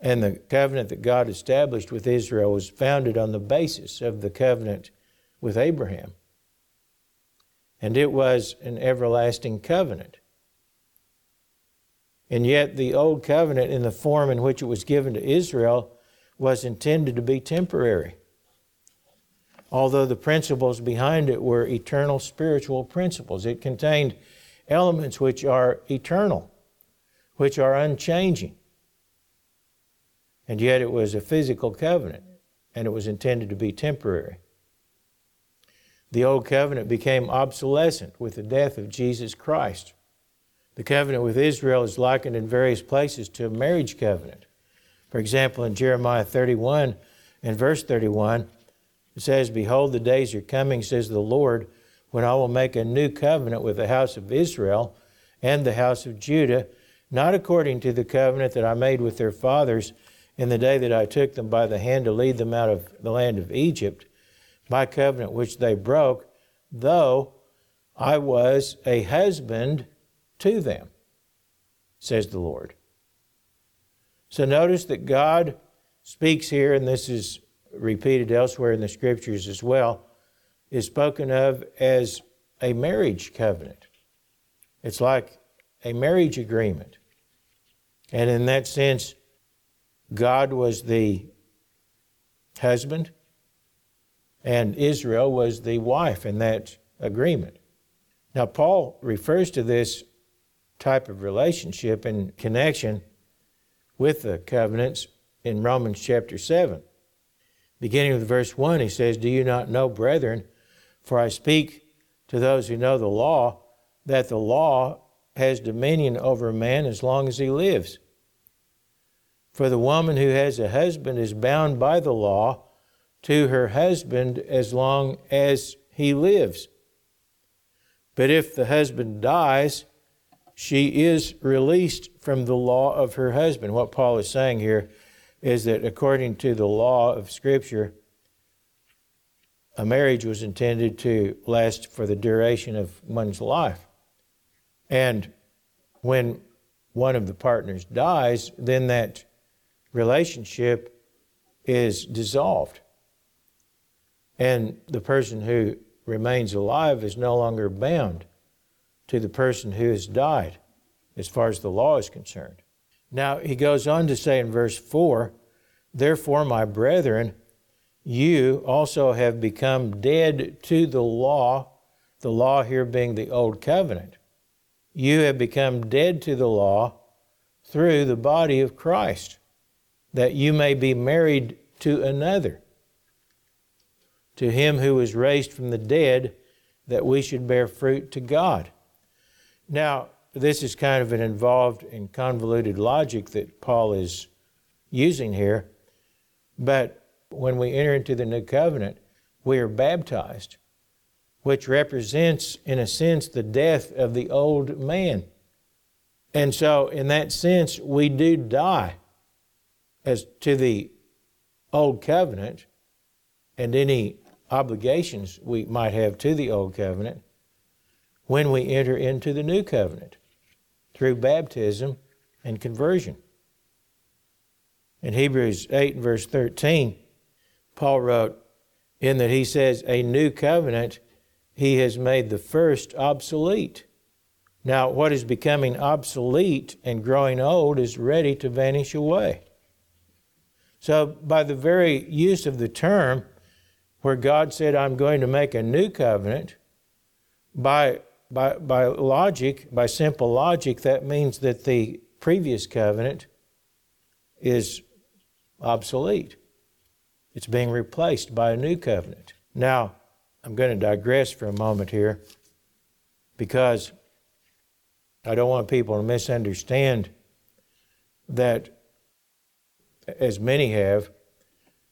And the covenant that God established with Israel was founded on the basis of the covenant with Abraham. And it was an everlasting covenant. And yet, the Old Covenant, in the form in which it was given to Israel, was intended to be temporary. Although the principles behind it were eternal spiritual principles, it contained elements which are eternal, which are unchanging. And yet it was a physical covenant, and it was intended to be temporary. The old covenant became obsolescent with the death of Jesus Christ. The covenant with Israel is likened in various places to a marriage covenant. For example, in Jeremiah 31 and verse 31, it says, Behold, the days are coming, says the Lord, when I will make a new covenant with the house of Israel and the house of Judah, not according to the covenant that I made with their fathers in the day that I took them by the hand to lead them out of the land of Egypt, my covenant which they broke, though I was a husband to them, says the Lord. So notice that God speaks here, and this is repeated elsewhere in the scriptures as well, is spoken of as a marriage covenant. It's like a marriage agreement. And in that sense, God was the husband, and Israel was the wife in that agreement. Now, Paul refers to this type of relationship and connection with the covenants in Romans chapter 7. Beginning with verse 1, he says, Do you not know, brethren, for I speak to those who know the law, that the law has dominion over a man as long as he lives. For the woman who has a husband is bound by the law to her husband as long as he lives. But if the husband dies, she is released from the law of her husband. What Paul is saying here is that according to the law of Scripture, a marriage was intended to last for the duration of one's life. And when one of the partners dies, then that relationship is dissolved. And the person who remains alive is no longer bound to the person who has died, as far as the law is concerned. Now, he goes on to say in verse 4 Therefore, my brethren, you also have become dead to the law, the law here being the old covenant. You have become dead to the law through the body of Christ that you may be married to another, to him who was raised from the dead, that we should bear fruit to God. Now, this is kind of an involved and convoluted logic that Paul is using here, but when we enter into the new covenant, we are baptized, which represents, in a sense, the death of the old man. And so, in that sense, we do die as to the old covenant and any obligations we might have to the Old Covenant when we enter into the New Covenant through baptism and conversion. In Hebrews 8 and verse 13, Paul wrote, in that he says, A new covenant he has made the first obsolete. Now, what is becoming obsolete and growing old is ready to vanish away. So, by the very use of the term, where God said, I'm going to make a new covenant, by, by, by logic, by simple logic, that means that the previous covenant is obsolete. It's being replaced by a new covenant. Now, I'm going to digress for a moment here because I don't want people to misunderstand that, as many have,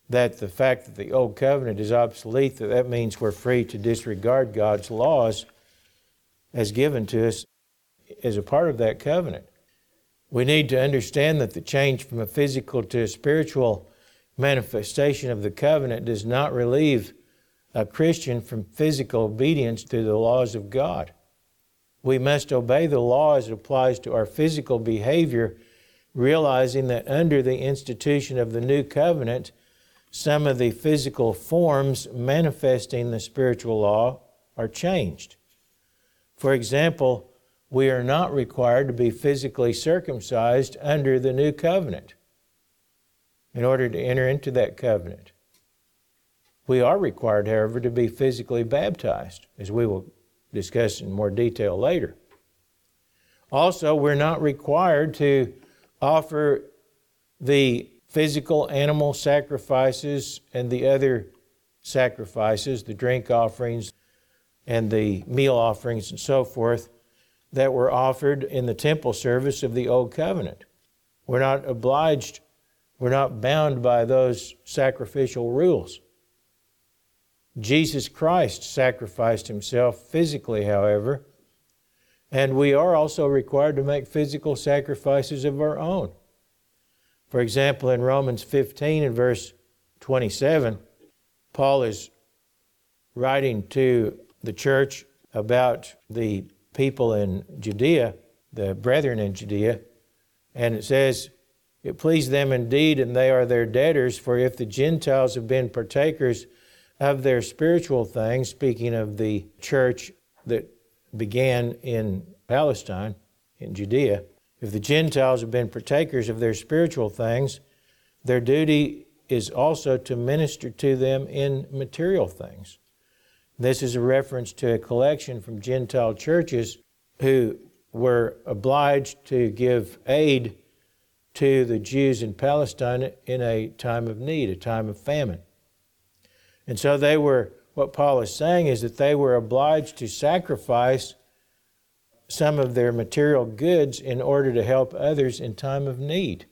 that the fact that the old covenant is obsolete, that that means we're free to disregard God's laws as given to us as a part of that covenant. We need to understand that the change from a physical to a spiritual manifestation of the covenant does not relieve a Christian from physical obedience to the laws of God. We must obey the law as it applies to our physical behavior, realizing that under the institution of the new covenant, some of the physical forms manifesting the spiritual law are changed. For example, we are not required to be physically circumcised under the new covenant in order to enter into that covenant. We are required, however, to be physically baptized, as we will discuss in more detail later. Also, we're not required to offer the physical animal sacrifices and the other sacrifices, the drink offerings and the meal offerings and so forth, that were offered in the temple service of the Old Covenant. We're not obliged we're not bound by those sacrificial rules. Jesus Christ sacrificed himself physically, however, and we are also required to make physical sacrifices of our own. For example, in Romans 15 and verse 27, Paul is writing to the church about the people in Judea, the brethren in Judea, and it says, it pleased them indeed, and they are their debtors, for if the Gentiles have been partakers of their spiritual things, speaking of the church that began in Palestine, in Judea, if the Gentiles have been partakers of their spiritual things, their duty is also to minister to them in material things. This is a reference to a collection from Gentile churches who were obliged to give aid to the Jews in Palestine in a time of need, a time of famine. And so they were, what Paul is saying is that they were obliged to sacrifice some of their material goods in order to help others in time of need.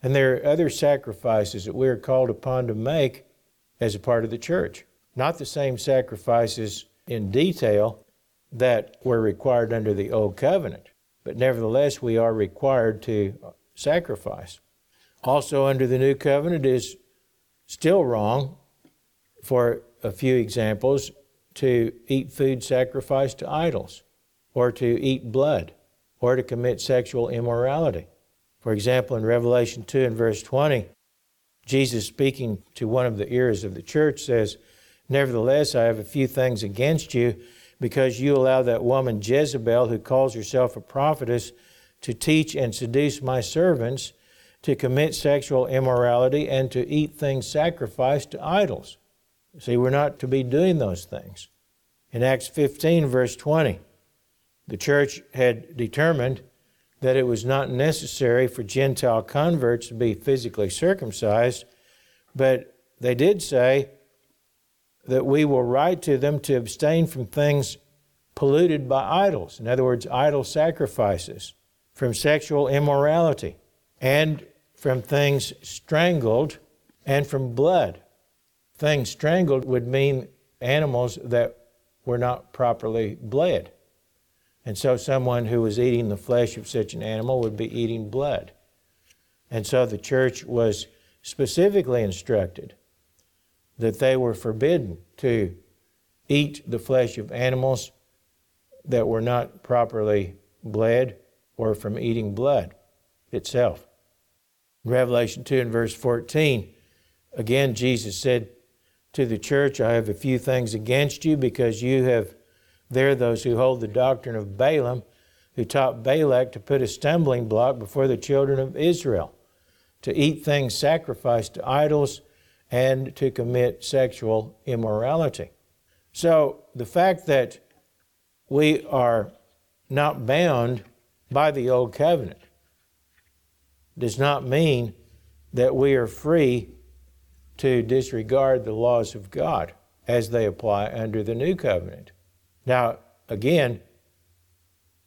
And there are other sacrifices that we are called upon to make as a part of the church. Not the same sacrifices in detail that were required under the Old Covenant. But nevertheless, we are required to sacrifice. Also, under the new covenant, is still wrong, for a few examples, to eat food sacrificed to idols, or to eat blood, or to commit sexual immorality. For example, in Revelation 2 and verse 20, Jesus speaking to one of the ears of the church says, Nevertheless, I have a few things against you because you allow that woman Jezebel, who calls herself a prophetess, to teach and seduce my servants to commit sexual immorality and to eat things sacrificed to idols. See, we're not to be doing those things. In Acts 15, verse 20, the church had determined that it was not necessary for Gentile converts to be physically circumcised, but they did say that we will write to them to abstain from things polluted by idols. In other words, idol sacrifices, from sexual immorality, and from things strangled, and from blood. Things strangled would mean animals that were not properly bled. And so someone who was eating the flesh of such an animal would be eating blood. And so the church was specifically instructed that they were forbidden to eat the flesh of animals that were not properly bled or from eating blood itself. Revelation 2 and verse 14, again, Jesus said to the church, I have a few things against you because you have there those who hold the doctrine of Balaam, who taught Balak to put a stumbling block before the children of Israel, to eat things sacrificed to idols, and to commit sexual immorality. So the fact that we are not bound by the old covenant does not mean that we are free to disregard the laws of God as they apply under the new covenant. Now, again,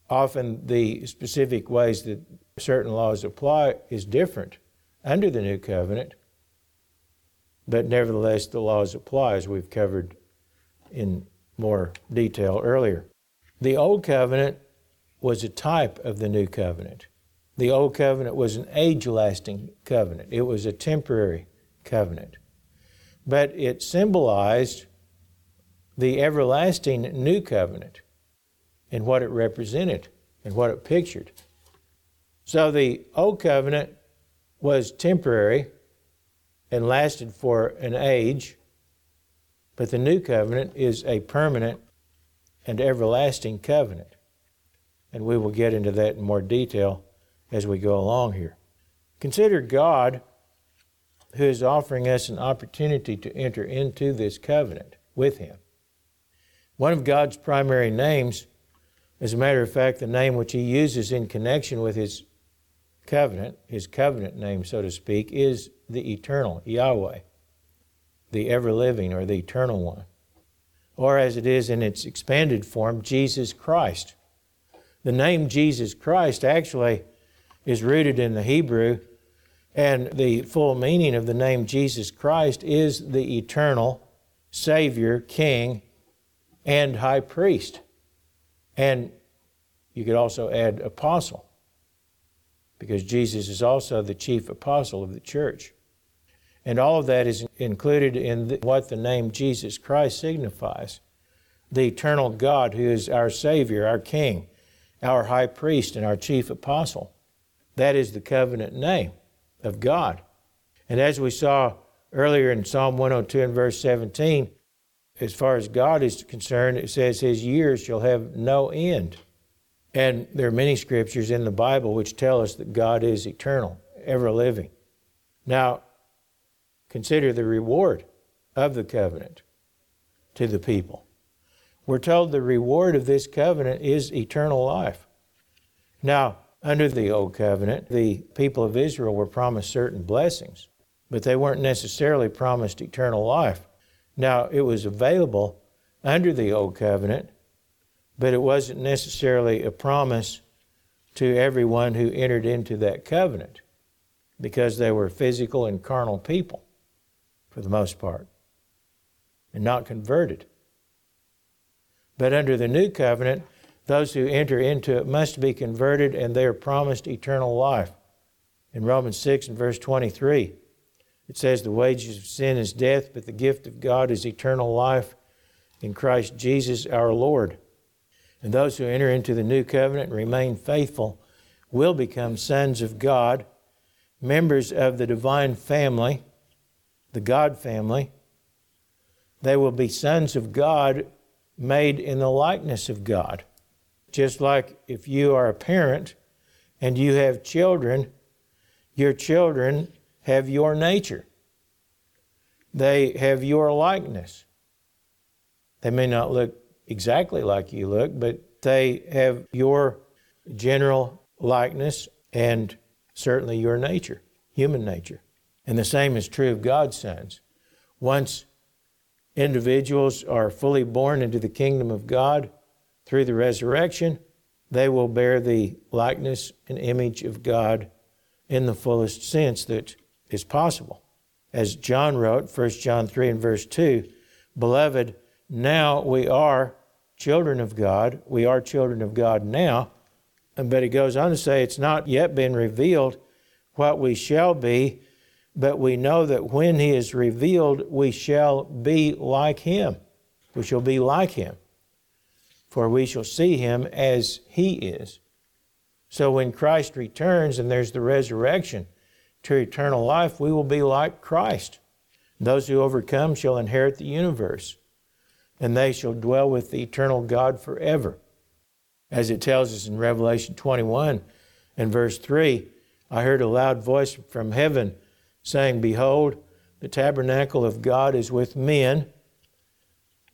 often the specific ways that certain laws apply is different under the new covenant, but nevertheless the laws apply as we've covered in more detail earlier. The old covenant was a type of the new covenant. The old covenant was an age lasting covenant, it was a temporary covenant. But it symbolized the everlasting new covenant and what it represented and what it pictured. So the old covenant was temporary and lasted for an age, but the new covenant is a permanent and everlasting covenant. And we will get into that in more detail as we go along here. Consider God who is offering us an opportunity to enter into this covenant with Him. One of God's primary names, as a matter of fact, the name which He uses in connection with His covenant, His covenant name, so to speak, is the eternal, Yahweh, the ever living or the eternal one. Or as it is in its expanded form, Jesus Christ. The name Jesus Christ actually is rooted in the Hebrew, and the full meaning of the name Jesus Christ is the eternal Savior, King, and high priest. And you could also add apostle, because Jesus is also the chief apostle of the church. And all of that is included in the, what the name Jesus Christ signifies the eternal God who is our Savior, our King, our high priest, and our chief apostle. That is the covenant name of God. And as we saw earlier in Psalm 102 and verse 17, as far as God is concerned, it says his years shall have no end. And there are many scriptures in the Bible which tell us that God is eternal, ever living. Now, consider the reward of the covenant to the people. We're told the reward of this covenant is eternal life. Now, under the old covenant, the people of Israel were promised certain blessings, but they weren't necessarily promised eternal life. Now, it was available under the Old Covenant, but it wasn't necessarily a promise to everyone who entered into that covenant because they were physical and carnal people for the most part and not converted. But under the new covenant, those who enter into it must be converted and they are promised eternal life. In Romans 6 and verse 23, it says, The wages of sin is death, but the gift of God is eternal life in Christ Jesus our Lord. And those who enter into the new covenant and remain faithful will become sons of God, members of the divine family, the God family. They will be sons of God made in the likeness of God. Just like if you are a parent and you have children, your children have your nature. They have your likeness. They may not look exactly like you look, but they have your general likeness and certainly your nature, human nature. And the same is true of God's sons. Once individuals are fully born into the kingdom of God through the resurrection, they will bear the likeness and image of God in the fullest sense that is possible. As John wrote, 1 John 3 and verse 2, Beloved, now we are children of God. We are children of God now. But he goes on to say, It's not yet been revealed what we shall be, but we know that when he is revealed, we shall be like him. We shall be like him, for we shall see him as he is. So when Christ returns and there's the resurrection to eternal life, we will be like Christ. Those who overcome shall inherit the universe, and they shall dwell with the eternal God forever. As it tells us in Revelation 21 and verse 3, I heard a loud voice from heaven saying, Behold, the tabernacle of God is with men,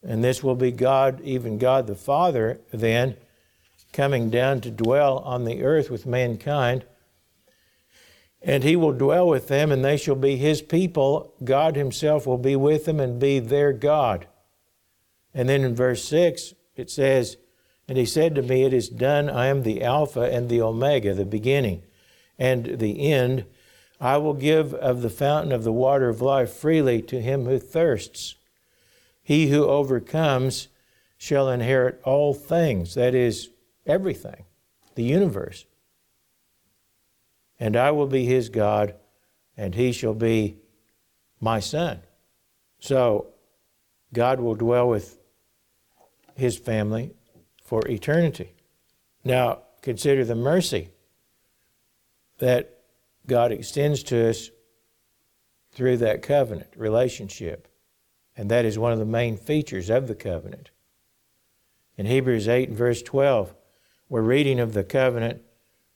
and this will be God, even God the Father, then, coming down to dwell on the earth with mankind. And he will dwell with them, and they shall be his people. God himself will be with them and be their God. And then in verse 6, it says, And he said to me, It is done. I am the Alpha and the Omega, the beginning and the end. I will give of the fountain of the water of life freely to him who thirsts. He who overcomes shall inherit all things, that is, everything, the universe. And I will be his God, and he shall be my son. So, God will dwell with his family for eternity. Now, consider the mercy that God extends to us through that covenant relationship. And that is one of the main features of the covenant. In Hebrews 8 and verse 12, we're reading of the covenant,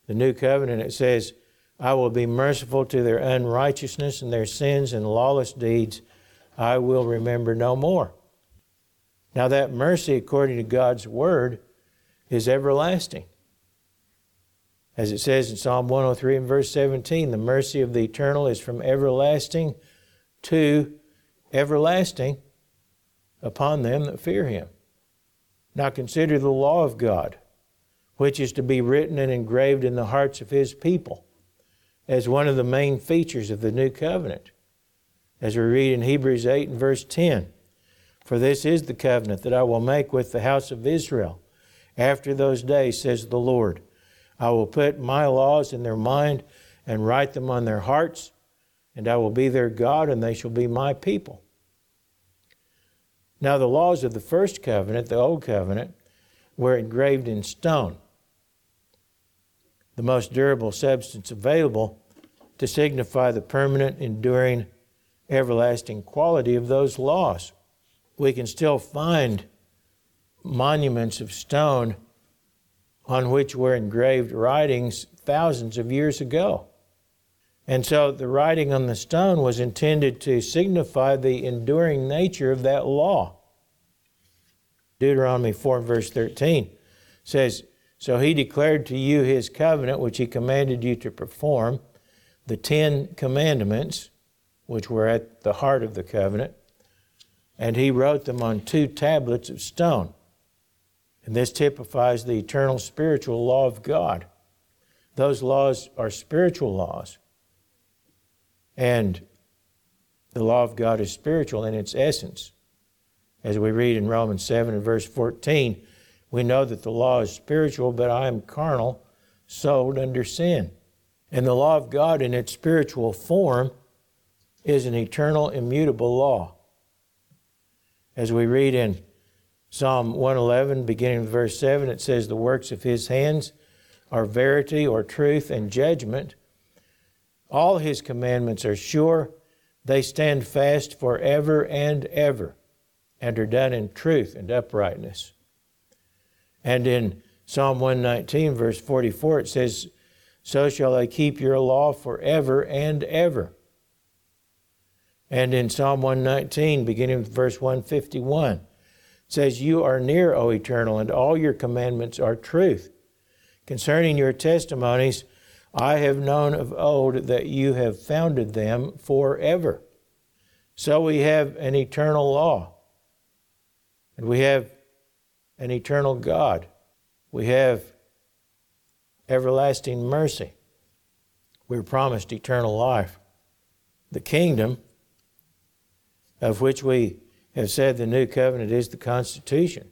the new covenant. It says, I will be merciful to their unrighteousness and their sins and lawless deeds. I will remember no more. Now, that mercy, according to God's word, is everlasting. As it says in Psalm 103 and verse 17, the mercy of the eternal is from everlasting to everlasting upon them that fear him. Now consider the law of God, which is to be written and engraved in the hearts of his people, as one of the main features of the new covenant. As we read in Hebrews 8 and verse 10, For this is the covenant that I will make with the house of Israel after those days, says the Lord. I will put my laws in their mind and write them on their hearts, and I will be their God, and they shall be my people. Now, the laws of the first covenant, the old covenant, were engraved in stone, the most durable substance available to signify the permanent, enduring, everlasting quality of those laws. We can still find monuments of stone on which were engraved writings thousands of years ago. And so the writing on the stone was intended to signify the enduring nature of that law. Deuteronomy 4, verse 13 says, So he declared to you his covenant, which he commanded you to perform, the Ten Commandments, which were at the heart of the covenant, and he wrote them on two tablets of stone. And this typifies the eternal spiritual law of God. Those laws are spiritual laws. And the law of God is spiritual in its essence. As we read in Romans 7 and verse 14, we know that the law is spiritual, but I am carnal, sold under sin. And the law of God in its spiritual form is an eternal, immutable law. As we read in Psalm 111, beginning with verse 7, it says, The works of his hands are verity or truth and judgment. All his commandments are sure. They stand fast forever and ever and are done in truth and uprightness. And in Psalm 119, verse 44, it says, So shall I keep your law forever and ever. And in Psalm 119, beginning with verse 151, says, You are near, O eternal, and all your commandments are truth. Concerning your testimonies, I have known of old that you have founded them forever. So we have an eternal law, and we have an eternal God. We have everlasting mercy. We're promised eternal life. The kingdom of which we have said the new covenant is the Constitution,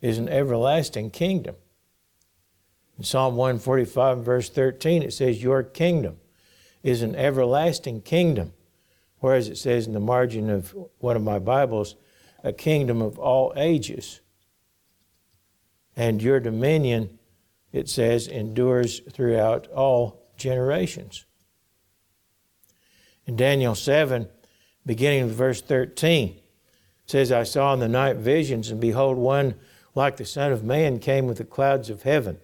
is an everlasting kingdom. In Psalm 145, verse 13, it says, Your kingdom is an everlasting kingdom, whereas it says in the margin of one of my Bibles, a kingdom of all ages. And your dominion, it says, endures throughout all generations. In Daniel 7, beginning with verse 13, says, I saw in the night visions, and behold, one like the Son of Man came with the clouds of heaven,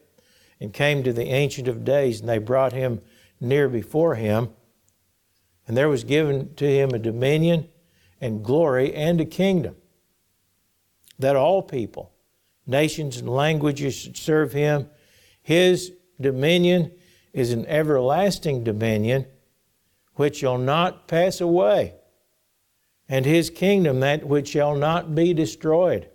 and came to the Ancient of Days, and they brought him near before him. And there was given to him a dominion and glory and a kingdom, that all people, nations, and languages should serve him. His dominion is an everlasting dominion which shall not pass away and his kingdom that which shall not be destroyed.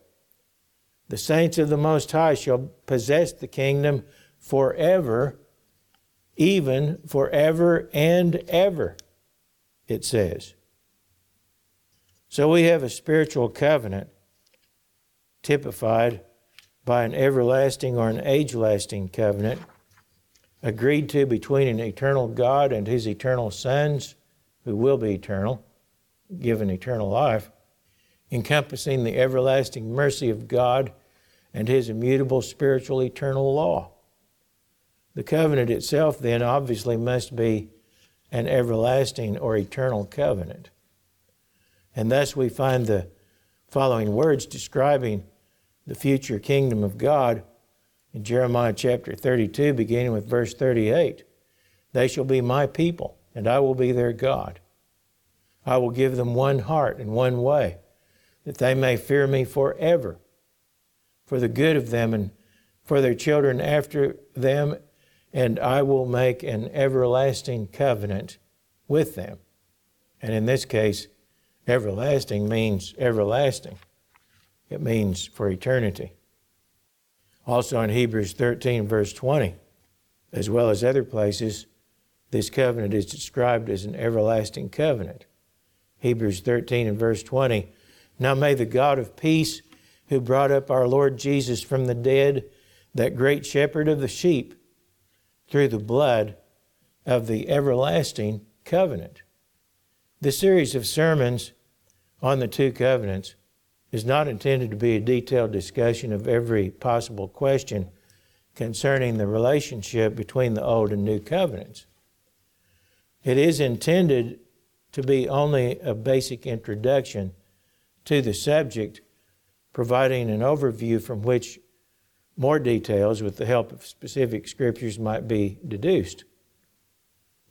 The saints of the Most High shall possess the kingdom forever, even forever and ever, it says. So we have a spiritual covenant typified by an everlasting or an age lasting covenant agreed to between an eternal God and his eternal sons, who will be eternal given eternal life, encompassing the everlasting mercy of God and His immutable spiritual eternal law. The covenant itself, then, obviously must be an everlasting or eternal covenant. And thus we find the following words describing the future kingdom of God in Jeremiah chapter 32, beginning with verse 38. They shall be my people, and I will be their God. I will give them one heart and one way, that they may fear me forever, for the good of them and for their children after them, and I will make an everlasting covenant with them. And in this case, everlasting means everlasting, it means for eternity. Also in Hebrews 13, verse 20, as well as other places, this covenant is described as an everlasting covenant. Hebrews 13 and verse 20. Now may the God of peace, who brought up our Lord Jesus from the dead, that great shepherd of the sheep, through the blood of the everlasting covenant. The series of sermons on the two covenants is not intended to be a detailed discussion of every possible question concerning the relationship between the Old and New covenants. It is intended to be only a basic introduction to the subject, providing an overview from which more details, with the help of specific scriptures, might be deduced.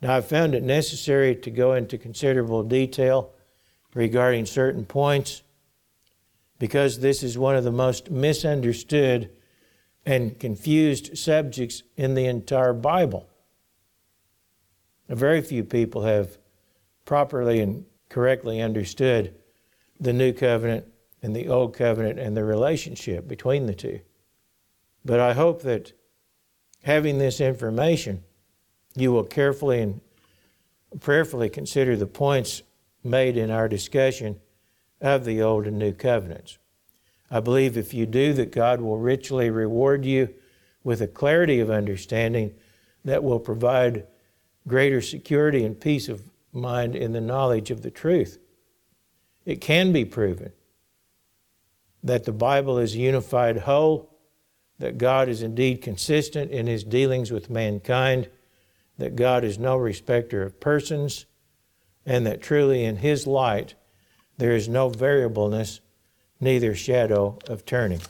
Now, I've found it necessary to go into considerable detail regarding certain points because this is one of the most misunderstood and confused subjects in the entire Bible. Very few people have properly and correctly understood the new covenant and the old covenant and the relationship between the two. But I hope that having this information, you will carefully and prayerfully consider the points made in our discussion of the old and new covenants. I believe if you do, that God will richly reward you with a clarity of understanding that will provide greater security and peace of mind in the knowledge of the truth. It can be proven that the Bible is a unified whole, that God is indeed consistent in his dealings with mankind, that God is no respecter of persons, and that truly in his light there is no variableness, neither shadow of turning.